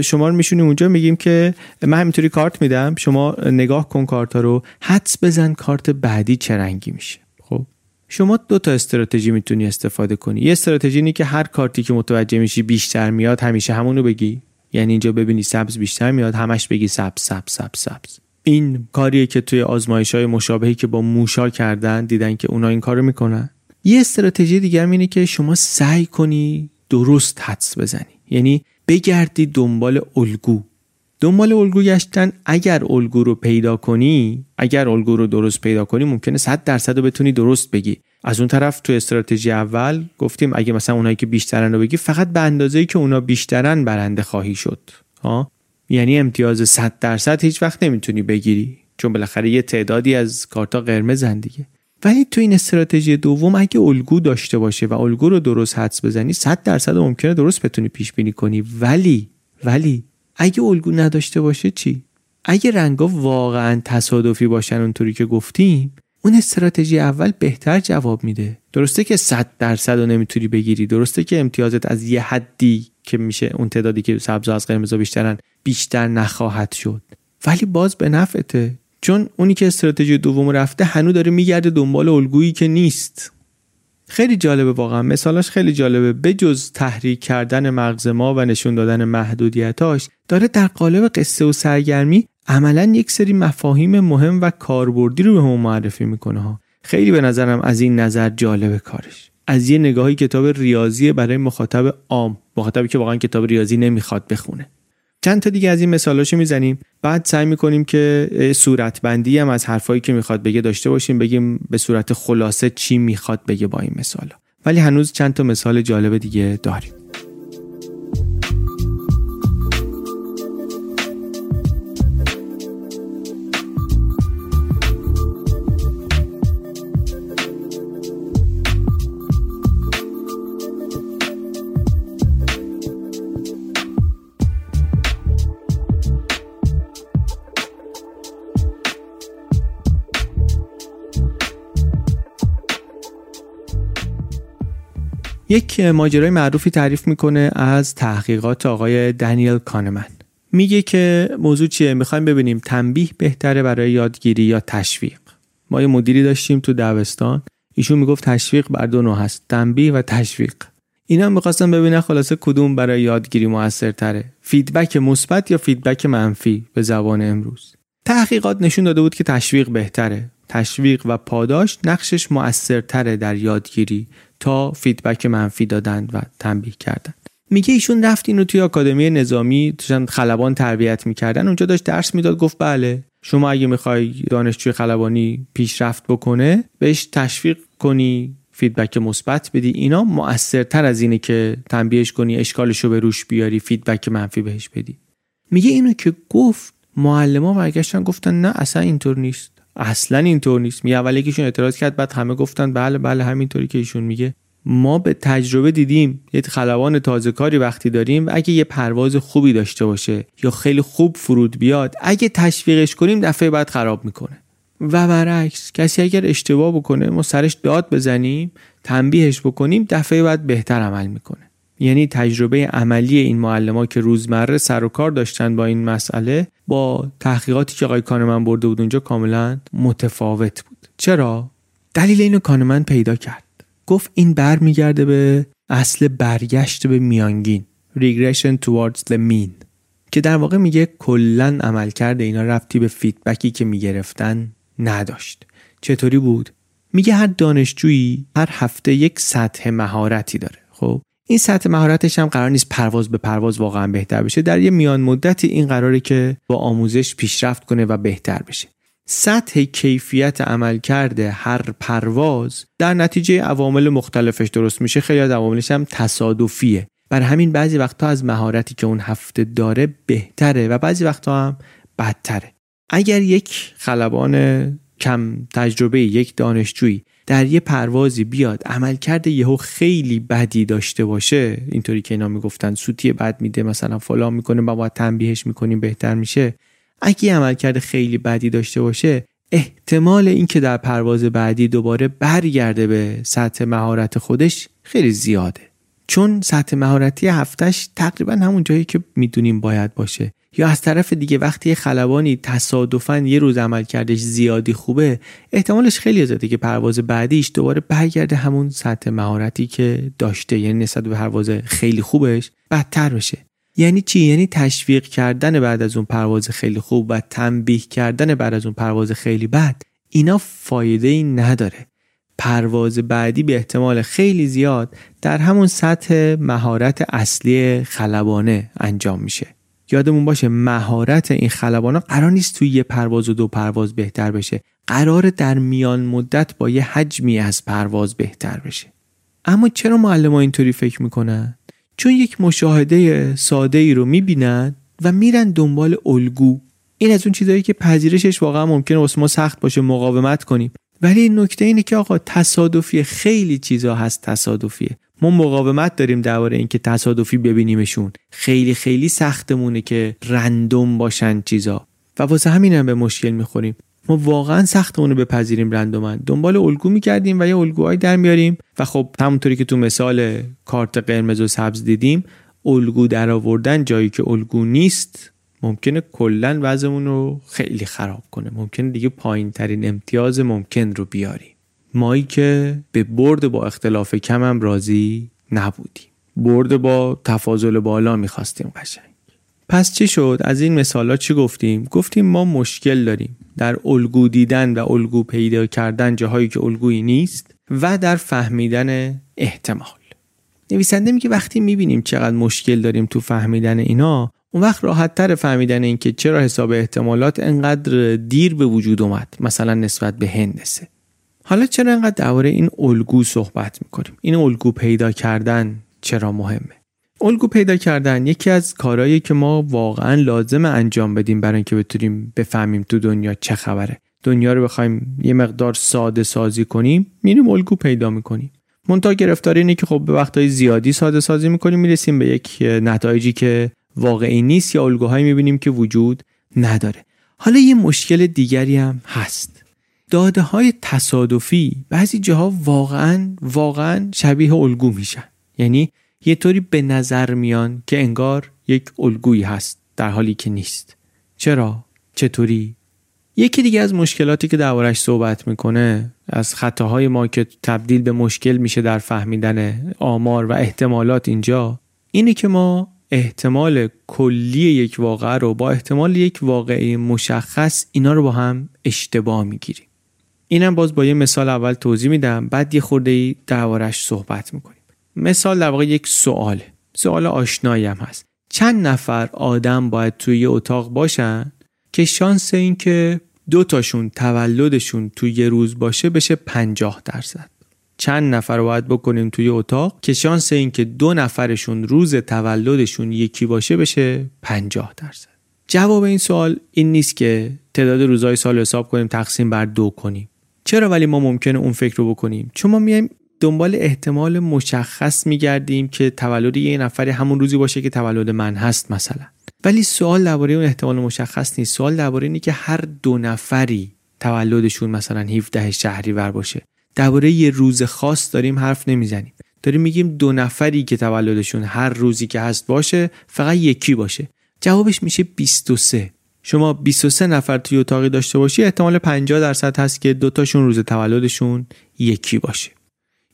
شما رو میشونیم اونجا میگیم که من همینطوری کارت میدم شما نگاه کن کارت رو. حدس بزن کارت بعدی چه رنگی میشه. خب؟ شما دو تا استراتژی می‌تونی استفاده کنی. یه استراتژی اینه که هر کارتی که متوجه میشی بیشتر میاد همیشه همونو بگی. یعنی اینجا ببینی سبز بیشتر میاد همش بگی سبز سبز سبز سبز. این کاریه که توی آزمایش های مشابهی که با موشا کردن دیدن که اونا این کارو می‌کنن. یه استراتژی دیگر اینه که شما سعی کنی درست حدس بزنی. یعنی بگردی دنبال الگو. دنبال الگو گشتن اگر الگو رو پیدا کنی اگر الگو رو درست پیدا کنی ممکنه 100 درصد رو بتونی درست بگی. از اون طرف تو استراتژی اول گفتیم اگه مثلا اونایی که بیشترن رو بگی فقط به اندازه‌ای که اونا بیشترن برنده خواهی شد. ها؟ یعنی امتیاز 100 درصد هیچ وقت نمی‌تونی بگیری. چون بالاخره یه تعدادی از کارتا قرمزن دیگه. ولی تو این استراتژی دوم اگه الگو داشته باشه و الگو رو درست حدس بزنی 100 درصد ممکنه درست بتونی پیش بینی کنی. ولی ولی اگه الگو نداشته باشه چی؟ اگه رنگا واقعا تصادفی باشن اونطوری که گفتیم اون استراتژی اول بهتر جواب میده. درسته که 100 درصد رو نمی‌تونی بگیری درسته که امتیازت از یه حدی که میشه اون تعدادی که سبز از قرمز بیشترن بیشتر نخواهد شد. ولی باز به نفعته. چون اونی که استراتژی دوم رفته هنوز داره میگرده دنبال الگویی که نیست. خیلی جالبه واقعا. مثالاش خیلی جالبه. بجز تحریک کردن مغز ما و نشون دادن محدودیتاش داره در قالب قصه و سرگرمی عملا یک سری مفاهیم مهم و کاربردی رو به ما معرفی می‌کنه خیلی به نظرم از این نظر جالب کارش. از یه نگاهی کتاب ریاضی برای مخاطب عام مخاطبی که واقعا کتاب ریاضی نمی‌خواد بخونه. چند تا دیگه از این مثالاشو می‌زنیم. بعد سعی می‌کنیم که صورت بندی هم از حرفایی که می‌خواد بگه داشته باشیم بگیم به صورت خلاصه چی می‌خواد بگه با این مثالا. ولی هنوز چند تا مثال جالب دیگه داریم. یک ماجرای معروفی تعریف می‌کنه از تحقیقات آقای دنیل کانمن. میگه که موضوع چیه؟ می‌خوایم ببینیم تنبیه بهتره برای یادگیری یا تشویق. ما یه مدیری داشتیم تو دبستان. ایشون می‌گفت تشویق بر دو نوع هست تنبیه و تشویق. اینا می‌خواستم ببینن خلاصه کدوم برای یادگیری موثرتره. feedback مثبت یا feedback منفی به زبان امروز؟ تحقیقات نشون داده بود که تشویق بهتره. تشویق و پاداش نقشش مؤثرتره در یادگیری تا feedback منفی دادن و تنبیه کردن میگه ایشون رفت اینو توی آکادمی نظامی تو شأن خلبان تربیت می‌کردن. اونجا داشت درس می‌داد گفت بله. شما اگه می‌خوای دانشجوی خلبانی پیشرفت بکنه بهش تشویق کنی feedback مثبت بدی. اینا مؤثرتر از اینه که تنبیهش کنی اشکالش رو به روش بیاری feedback منفی بهش بدی. میگه اینو که گفت معلما برگشتن گفتن نه اصلا اینطور نیست. اصلا اینطور نیست. میگه اول یکیشون اعتراض کرد بعد همه گفتن بله بله همینطوری که ایشون میگه. ما به تجربه دیدیم یه خلبان تازه کاری وقتی داریم اگه یه پرواز خوبی داشته باشه یا خیلی خوب فرود بیاد اگه تشویقش کنیم دفعه بعد خراب می‌کنه. و برعکس کسی اگر اشتباه بکنه ما سرش داد بزنیم تنبیهش بکنیم دفعه بعد بهتر عمل می‌کنه. یعنی تجربه عملی این معلم که روزمره سر و کار داشتن با این مسئله با تحقیقاتی که آقای کانمن برده بود اونجا کاملا متفاوت بود. چرا؟ دلیل اینو کانمن پیدا کرد. گفت این برمیگرده به اصل برگشت به میانگین regression towards the mean که در واقع میگه کلا عمل کرده اینا رفتی به فیدبکی که می‌گرفتن نداشت. چطوری بود؟ میگه هر دانشجویی هر هفته یک سطح مهارتی داره. خب این سطح مهارتش هم قرار نیست پرواز به پرواز واقعا بهتر بشه. در یه میان مدتی این قراره که با آموزش پیشرفت کنه و بهتر بشه. سطح کیفیت عمل کرده هر پرواز در نتیجه عوامل مختلفش درست میشه. خیلی از عواملش هم تصادفیه. بر همین بعضی وقتها از مهارتی که اون هفته داره بهتره و بعضی وقتها هم بدتره. اگر یک خلبان کم تجربه یک دانشجویی در یه پروازی بیاد عملکرد یهو خیلی بدی داشته باشه. اینطوری که اینا می‌گفتن سوتی بد میده مثلا فلان می‌کنه ما باید تنبیهش می‌کنیم بهتر میشه. اگه عملکرد خیلی بدی داشته باشه احتمال اینکه در پرواز بعدی دوباره برگرده به سطح مهارت خودش خیلی زیاده. چون سطح مهارتی هفتش تقریبا همون جایی که می‌دونیم باید باشه. یا از طرف دیگه وقتی خلبانی تصادفا یه روز عمل کردش زیادی خوبه احتمالش خیلی زیاده که پرواز بعدیش دوباره برگرده همون سطح مهارتی که داشته. یعنی نسبت به پرواز خیلی خوبش بدتر بشه. یعنی چی؟ یعنی تشویق کردن بعد از اون پرواز خیلی خوب و تنبیه کردن بعد از اون پرواز خیلی بد اینا فایده ای نداره. پرواز بعدی به احتمال خیلی زیاد در همون سطح مهارت اصلی خلبانه انجام میشه. یادمون باشه مهارت این خلبانا قرار نیست توی یه پرواز و دو پرواز بهتر بشه. قرار در میان مدت با یه حجمی از پرواز بهتر بشه. اما چرا معلم ها اینطوری فکر می‌کنن؟ چون یک مشاهده ساده ای رو می‌بینن و میرن دنبال الگو. این از اون چیزهایی که پذیرشش واقعا ممکنه واسه ما سخت باشه مقاومت کنیم. ولی این نکته اینه که آقا تصادفی خیلی چیزا هست تصادفیه. ما مقاومت داریم درباره اینکه تصادفی ببینیمشون. خیلی خیلی سختمونه که رندوم باشن چیزا. و واسه همین هم به مشکل می‌خوریم. ما واقعا سختمون رو بپذیریم رندومن دنبال الگو می‌کردیم و یه الگوهایی در میاریم. و خب همونطوری که تو مثال کارت قرمز و سبز دیدیم الگو در آوردن جایی که الگو نیست ممکنه کلا وضعمون رو خیلی خراب کنه. ممکنه دیگه پایین ترین امتیاز ممکن رو بیاریم مایی که به برد با اختلاف کمم راضی نبودیم برد با تفاضل بالا می‌خواستیم قشنگ. پس چی شد؟ از این مثالا چی گفتیم؟ گفتیم ما مشکل داریم. در الگو دیدن و الگو پیدا کردن جاهایی که الگویی نیست و در فهمیدن احتمال. نویسنده میگه وقتی می‌بینیم چقدر مشکل داریم تو فهمیدن اینا اون وقت راحت تر فهمیدن این که چرا حساب احتمالات انقدر دیر به وجود اومد مثلا نسبت به هندسه. حالا چرا انقدر درباره این الگو صحبت می‌کنیم؟ این الگو پیدا کردن چرا مهمه؟ الگو پیدا کردن یکی از کارهایی که ما واقعا لازم انجام بدیم برای اینکه بتونیم بفهمیم تو دنیا چه خبره. دنیا رو بخوایم یه مقدار ساده سازی کنیم میریم الگو پیدا می‌کنیم. منتها گرفتاری اینه که خب به وقتهای زیادی ساده سازی می‌کنیم می‌رسیم به یک نتایجی که واقعی نیست یا الگوهایی می‌بینیم که وجود نداره. حالا یه مشکل دیگری هم هست. داده های تصادفی بعضی جاها واقعا واقعا شبیه الگو میشن. یعنی یه طوری به نظر میان که انگار یک الگویی هست در حالی که نیست. چرا؟ چطوری؟ یکی دیگه از مشکلاتی که دربارش صحبت می‌کنه از خطاهای ما که تبدیل به مشکل میشه در فهمیدن آمار و احتمالات اینجا اینه که ما احتمال کلی یک واقعه رو با احتمال یک واقعه مشخص اینا رو با هم اشتباه می‌گیریم. اینم باز با یه مثال اول توضیح میدم بعد یه خورده ای صحبت می‌کنیم. مثال در واقع یک سواله سوال آشنایی هم هست. چند نفر آدم باید توی یه اتاق باشن که شانس این که دو تاشون تولدشون توی یه روز باشه بشه 50 درصد؟ چند نفر باید بکنیم توی اتاق که شانس این که دو نفرشون روز تولدشون یکی باشه بشه 50 درصد. جواب این سوال این نیست که تعداد روزهای سال حساب کنیم تقسیم بر دو کنیم. چرا ولی ما ممکنه اون فکر رو بکنیم؟ چون ما میایم دنبال احتمال مشخص میگردیم که تولد یه نفری همون روزی باشه که تولد من هست مثلا. ولی سوال درباره اون احتمال مشخص نیست. سوال درباره اینه که هر دو نفری تولدشون مثلا 17 شهریور باشه. درباره یه روز خاص داریم حرف نمی‌زنیم. داریم میگیم دو نفری که تولدشون هر روزی که هست باشه فقط یکی باشه. جوابش میشه 23 شما 23 نفر توی اتاقی داشته باشی احتمال 50 درصد هست که دوتاشون روز تولدشون یکی باشه.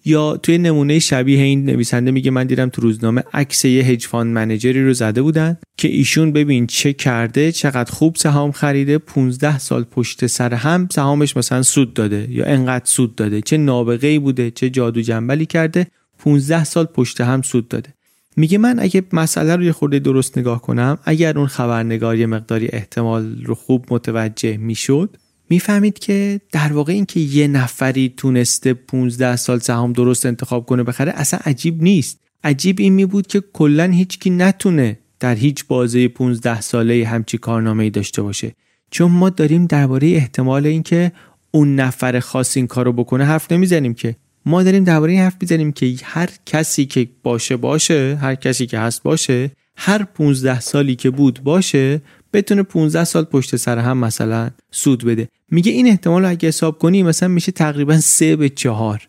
یا توی نمونه شبیه این نویسنده میگه من دیدم تو روزنامه عکس یه hedge fund manager ی رو زده بودن که ایشون ببین چه کرده چقدر خوب سهام خریده 15 سال پشت سر هم سهامش مثلا سود داده یا انقدر سود داده چه نابغه ای بوده چه جادو جنبلی کرده 15 سال پشت هم سود داده. میگه من اگه مسئله رو یه خورده درست نگاه کنم اگر اون خبرنگار یه مقداری احتمال رو خوب متوجه می‌شد می‌فهمید که در واقع اینکه یه نفری تونسته 15 سال سهام درست انتخاب کنه بخره اصلا عجیب نیست. عجیب این می بود که کلا هیچکی نتونه در هیچ بازه 15 ساله همچی کارنامه ای داشته باشه. چون ما داریم درباره احتمال اینکه اون نفر خاص این کارو بکنه حرف نمی‌زنیم که. ما داریم درباره این حرف می‌زنیم که هر کسی که باشه باشه. هر کسی که هست باشه. هر 15 سالی که بود باشه. بتونه 15 سال پشت سر هم مثلا سود بده. میگه این احتمال اگه حساب کنی مثلا میشه تقریبا 3 به 4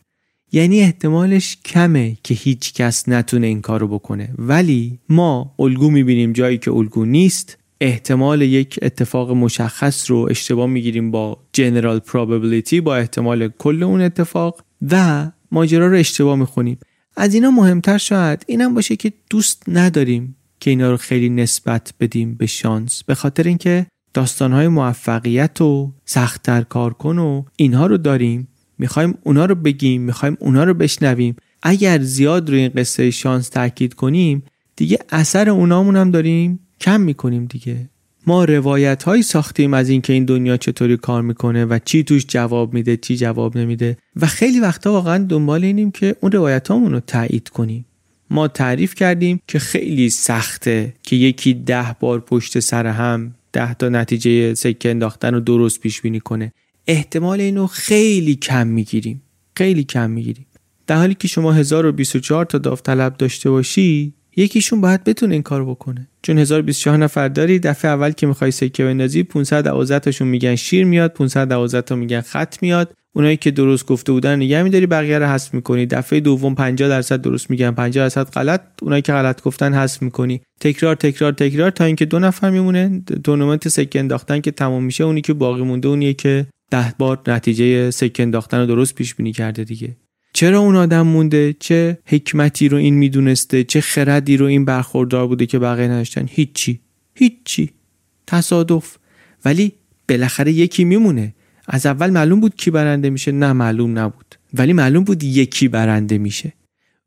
یعنی احتمالش کمه که هیچ کس نتونه این کارو بکنه. ولی ما الگو می‌بینیم جایی که الگو نیست احتمال یک اتفاق مشخص رو اشتباه می‌گیریم با general probability با احتمال کل اون اتفاق و ماجرا رو اشتباه می‌خونیم. از اینا مهمتر شاید اینم باشه که دوست نداریم که اینا رو خیلی نسبت بدیم به شانس به خاطر اینکه داستانهای موفقیت و سختتر کار کن و اینها رو داریم. می‌خوایم اونا رو بگیم می‌خوایم اونا رو بشنویم. اگر زیاد روی این قصه شانس تاکید کنیم دیگه اثر اونامون هم داریم. کم می‌کنیم دیگه. ما روایت هایی ساختیم از اینکه این دنیا چطوری کار می‌کنه و چی توش جواب میده چی جواب نمیده. و خیلی وقتا واقعا دنبال اینیم که اون روایت رو تایید کنیم. ما تعریف کردیم که خیلی سخته که یکی ده بار پشت سر هم ده تا نتیجه سکه انداختن رو درست پیش بینی کنه. احتمال اینو خیلی کم می‌گیریم. خیلی کم می‌گیریم. در حالی که شما 1024 تا داوطلب داشته باشی یکیشون باید بتونه این کار بکنه. چون 1024 نفر داری دفعه اول که می‌خوای سکه بندازی 512 تاشون میگن شیر میاد 512 تا میگن خط میاد. اونایی که درست گفته بودن نگه میداری بقیه رو حذف می‌کنی. دفعه دوم 50 درصد درست میگن 50 درصد غلط. اونایی که غلط گفتن حذف می‌کنی. تکرار تکرار تکرار تا اینکه دو نفر میمونه. تورنمنت سکه انداختن که تمام میشه اونی که باقی مونده اونیه که ده بار نتیجه سکه انداختن رو درست پیش بینی کرده دیگه. چرا اون آدم مونده؟ چه حکمتی رو این می‌دونسته؟ چه خردی رو این برخوردار بوده که بقیه نداشتن؟ هیچی. هیچی. تصادف. ولی بالاخره یکی میمونه. از اول معلوم بود کی برنده میشه نه معلوم نبود. ولی معلوم بود یکی برنده میشه.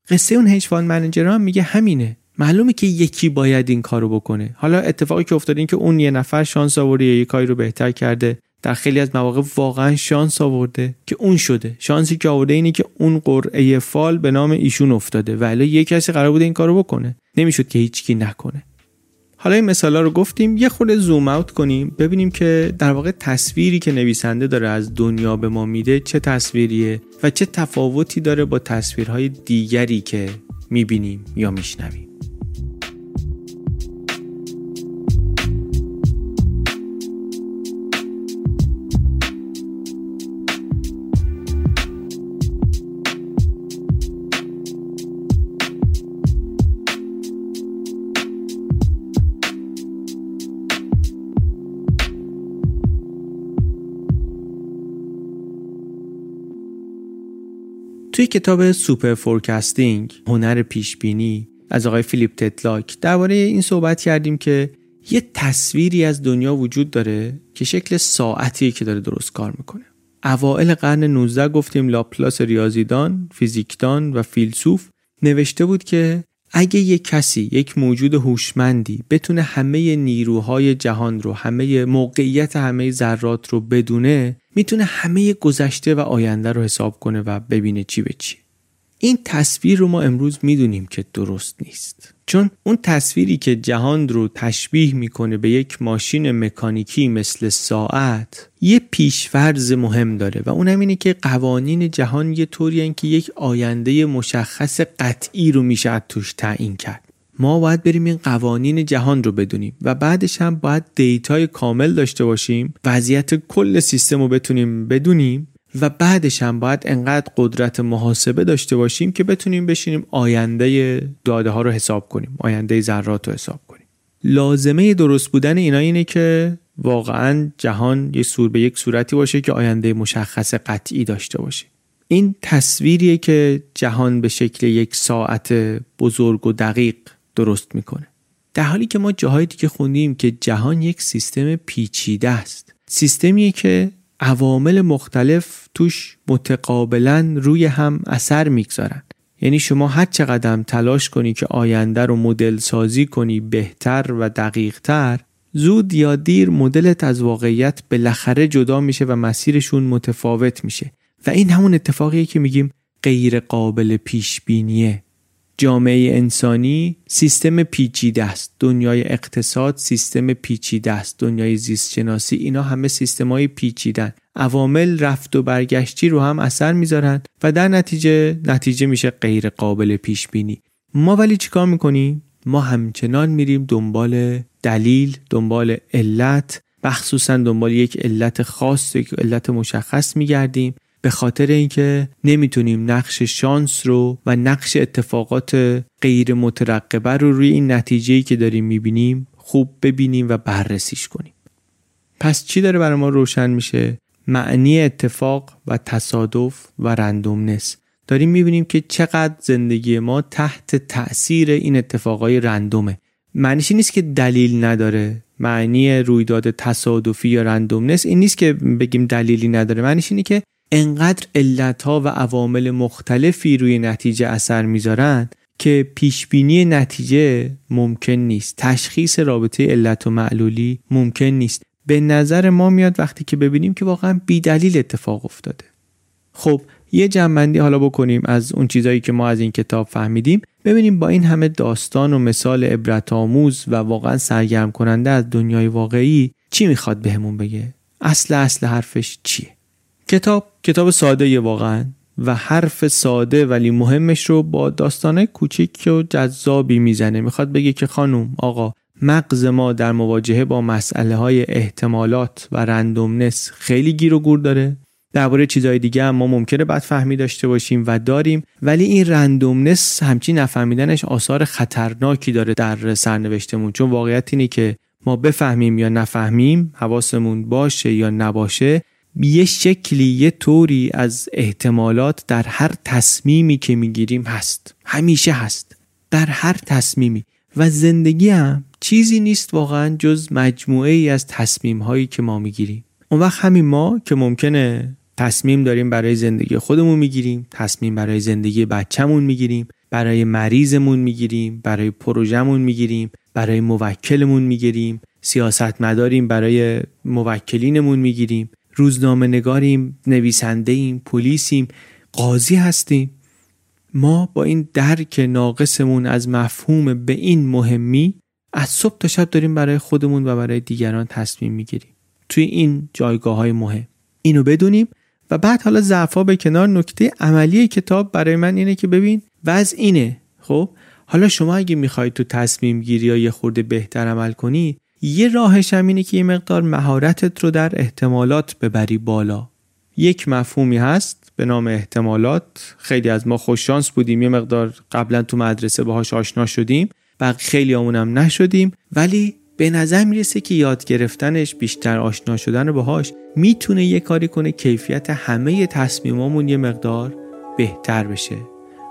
قصه اون hedge fund manager هم میگه همینه. معلومه که یکی باید این کارو بکنه. حالا اتفاقی که افتاده این که اون یه نفر شانس آورده یه کاری رو بهتر کرده. در خیلی از مواقع واقعا شانس آورده که اون شده. شانسی که آورده اینه که اون قرعه فال به نام ایشون افتاده. ولی یه کسی قرار بوده این کارو بکنه. نمی‌شد که هیچکی نکنه. حالا این مثالا رو گفتیم یه خورده زوم اوت کنیم ببینیم که در واقع تصویری که نویسنده داره از دنیا به ما میده چه تصویریه و چه تفاوتی داره با تصویرهای دیگری که می‌بینیم یا میشنویم. توی کتاب Superforecasting هنر پیش بینی از آقای فیلیپ تتلاک درباره این صحبت کردیم که یه تصویری از دنیا وجود داره که شکل ساعتی که داره درست کار می‌کنه. اوائل قرن 19 گفتیم لاپلاس ریاضیدان، فیزیکدان و فیلسوف نوشته بود که اگه یک کسی یک موجود هوشمندی بتونه همه نیروهای جهان رو همه موقعیت همه ذرات رو بدونه می‌تونه همه گذشته و آینده رو حساب کنه و ببینه چی به چی. این تصویر رو ما امروز می‌دونیم که درست نیست. چون اون تصویری که جهان رو تشبیه می‌کنه به یک ماشین مکانیکی مثل ساعت یه پیشفرز مهم داره و اونم اینه که قوانین جهان یه طوری که یک آینده مشخص قطعی رو میشه توش تعیین کرد. ما باید بریم این قوانین جهان رو بدونیم و بعدش هم باید دیتای کامل داشته باشیم وضعیت کل سیستم رو بتونیم بدونیم و بعدش هم باید انقدر قدرت محاسبه داشته باشیم که بتونیم بشینیم آینده داده ها رو حساب کنیم آینده ذرات رو حساب کنیم. لازمه درست بودن اینا اینه که واقعا جهان یه سور به یک صورتی باشه که آینده مشخص قطعی داشته باشه. این تصویریه که جهان به شکل یک ساعت بزرگ و دقیق درست می‌کنه. در حالی که ما جاهای دیگه خوندیم که جهان یک سیستم پیچیده است. سیستمی که عوامل مختلف توش متقابلا روی هم اثر می‌گذارن. یعنی شما هر چقدر تلاش کنی که آینده رو مدل سازی کنی بهتر و دقیقتر زود یا دیر مدلت از واقعیت بالاخره جدا میشه و مسیرشون متفاوت میشه. و این همون اتفاقیه که میگیم غیر قابل پیش بینیه جامعه انسانی سیستم پیچیده است. دنیای اقتصاد سیستم پیچیده است. دنیای زیست شناسی اینا همه سیستم های پیچیدن عوامل رفت و برگشتی رو هم اثر می‌ذارن و در نتیجه نتیجه میشه غیر قابل پیش بینی ما ولی چیکار می‌کنیم؟ ما همچنان میریم دنبال دلیل دنبال علت مخصوصا دنبال یک علت خاص یک علت مشخص میگردیم. به خاطر اینکه نمی‌تونیم نقش شانس رو و نقش اتفاقات غیر مترقبه رو روی این نتیجه‌ای که داریم می‌بینیم خوب ببینیم و بررسیش کنیم. پس چی داره برای ما روشن میشه؟ معنی اتفاق و تصادف و رندومنس. داریم می‌بینیم که چقدر زندگی ما تحت تأثیر این اتفاقای رندومه. معنیش نیست که دلیل نداره. معنی رویداد تصادفی یا رندومنس این نیست که بگیم دلیلی نداره. معنیش اینه که انقدر علتها و عوامل مختلفی روی نتیجه اثر می‌ذارن که پیشبینی نتیجه ممکن نیست. تشخیص رابطه علت و معلولی ممکن نیست. به نظر ما میاد وقتی که ببینیم که واقعا بیدلیل اتفاق افتاده. خب یه جنبندی حالا بکنیم از اون چیزایی که ما از این کتاب فهمیدیم. ببینیم با این همه داستان و مثال عبرت آموز و واقعا سرگرم کننده از دنیای واقعی چی می‌خواد بهمون بگه؟ اصل اصل حرفش چیه؟ کتاب کتاب ساده واقعا. و حرف ساده ولی مهمش رو با داستانه کوچیک و جذابی می‌زنه. می‌خواد بگه که خانم آقا مغز ما در مواجهه با مسئله های احتمالات و رندومنس خیلی گیر و گور داره. درباره چیزهای دیگه هم ما ممکنه بد فهمی داشته باشیم و داریم. ولی این رندومنس همچین نفهمیدنش آثار خطرناکی داره در سرنوشتمون. چون واقعیت اینه که ما بفهمیم یا نفهمیم حواسمون باشه یا نباشه یه شکلی یه طوری از احتمالات در هر تصمیمی که می‌گیریم هست. همیشه هست. در هر تصمیمی. و زندگی هم چیزی نیست واقعا جز مجموعه ای از تصمیم هایی که ما می‌گیریم. اون وقت همین ما که ممکنه تصمیم داریم برای زندگی خودمون می‌گیریم تصمیم برای زندگی بچهمون می‌گیریم برای مریضمون می‌گیریم برای پروژهمون می‌گیریم برای موکلمون می‌گیریم سیاست مداریم برای موکلینمون می‌گیریم. روزنامه نگاریم نویسنده ایم پلیسیم قاضی هستیم. ما با این درک ناقصمون از مفهوم به این مهمی از صبح تا شب داریم برای خودمون و برای دیگران تصمیم می‌گیریم. توی این جایگاه های مهم. اینو بدونیم و بعد حالا ضعفا به کنار نکته عملی کتاب برای من اینه که ببین وضع اینه خب؟ حالا شما اگه می‌خوای تو تصمیم گیری یا یه خورده بهتر عمل کنی یه راهش هم اینه که یه مقدار مهارتت رو در احتمالات ببری بالا. یک مفهومی هست به نام احتمالات. خیلی از ما خوششانس بودیم یه مقدار قبلا تو مدرسه باهاش آشنا شدیم و خیلی هم نشدیم. ولی به نظر می‌رسه که یاد گرفتنش بیشتر آشنا شدن باهاش می‌تونه یه کاری کنه کیفیت همه تصمیمامون یه مقدار بهتر بشه.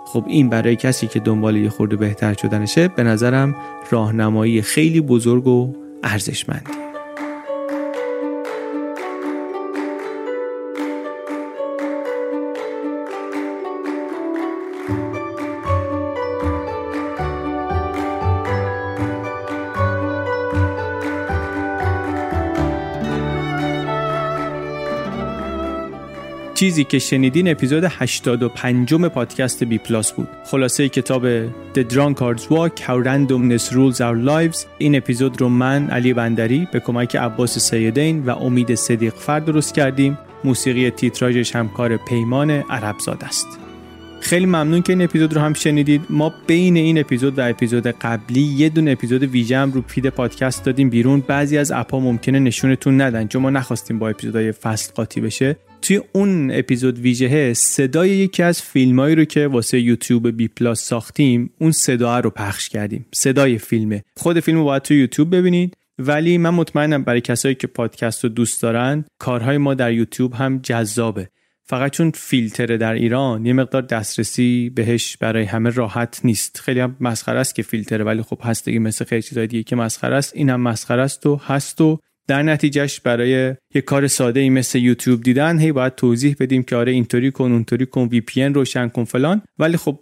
خب این برای کسی که دنبال یه خورده بهتر شدنشه به نظرم راهنمایی خیلی بزرگ و ارزشمندی چیزی که شنیدین اپیزود 85 پادکست بی پلاس بود. خلاصه کتاب The Drunkard's Walk How Randomness Rules Our Lives. این اپیزود رو من علی بندری به کمک عباس سیدین و امید صدیق فرد درست کردیم. موسیقی تیتراژش همکار پیمان عربزاد است. خیلی ممنون که این اپیزود رو هم شنیدید. ما بین این اپیزود و اپیزود قبلی یه دونه اپیزود ویژه هم رو پید پادکست دادیم بیرون. بعضی از اپا ممکنه نشونتون ندن. چون ما نخواستیم با اپیزودهای فصل قاطی بشه. توی اون اپیزود ویژه صدای یکی از فیلمایی رو که واسه یوتیوب بی پلاس ساختیم اون صدا رو پخش کردیم. صدای فیلمه خود فیلم رو باید توی یوتیوب ببینید. ولی من مطمئنم برای کسایی که پادکست رو دوست دارن کارهای ما در یوتیوب هم جذابه. فقط چون فیلتره در ایران یه مقدار دسترسی بهش برای همه راحت نیست. خیلی هم مسخره است که فیلتره ولی خب هست دیگه مثل خیلی چیزای دیگه که مسخره است. اینم مسخره است و هست و در نتیجه‌ش برای یه کار ساده ای مثل یوتیوب دیدن هی باید توضیح بدیم که آره اینطوری کن اونطوری کن VPN روشن کن فلان. ولی خب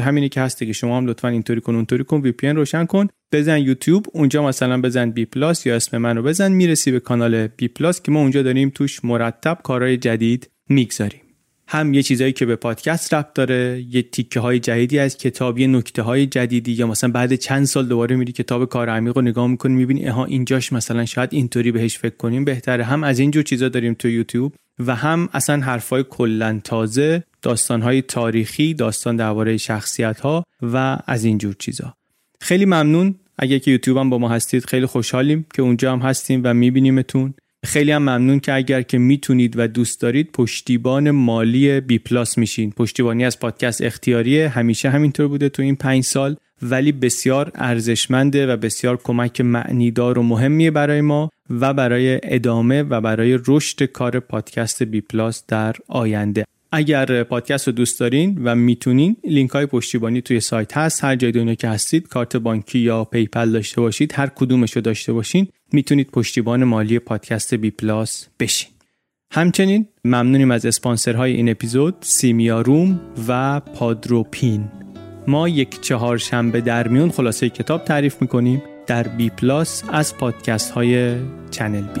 همینی که هست که شما هم لطفا اینطوری کن اونطوری کن VPN روشن کن. بزن یوتیوب اونجا مثلا بزن BPlus یا اسم من رو بزن می‌رسی به کانال BPlus که ما اونجا داریم توش مرتب کارهای جدید می‌گذاریم. هم یه چیزایی که به پادکست ربط داره یه تیکه های جدیدی از کتاب یه نکته های جدیدی یا مثلا بعد چند سال دوباره میری کتاب کار عمیق رو نگاه می‌کنی می‌بینی اها اینجاش مثلا شاید اینطوری بهش فکر کنیم بهتره. هم از اینجور چیزا داریم تو یوتیوب و هم اصلا حرفای کلا تازه داستانهای تاریخی داستان درباره شخصیت ها و از اینجور چیزا. خیلی ممنون. اگه که یوتیوب هم با ما هستید خیلی خوشحالیم که اونجا هم هستیم و میبینیمتون. خیلی هم ممنون که اگر که می‌تونید و دوست دارید پشتیبان مالی BPlus میشین. پشتیبانی از پادکست اختیاریه. همیشه همینطور بوده تو این پنج سال ولی بسیار ارزشمنده و بسیار کمک معنیدار و مهمیه برای ما و برای ادامه و برای رشد کار پادکست BPlus در آینده. اگر پادکست رو دوست دارین و می‌تونین لینک های پشتیبانی توی سایت هست. هر جای دنیا که هستید کارت بانکی یا PayPal داشته باشید هر کدومش رو داشته باشین. می‌تونید پشتیبان مالی پادکست BPlus بشین. همچنین ممنونیم از اسپانسرهای این اپیزود سیمیا روم و پادروپین ما یک چهار شنبه در میون خلاصه کتاب تعریف می‌کنیم در BPlus از پادکست های Channel B.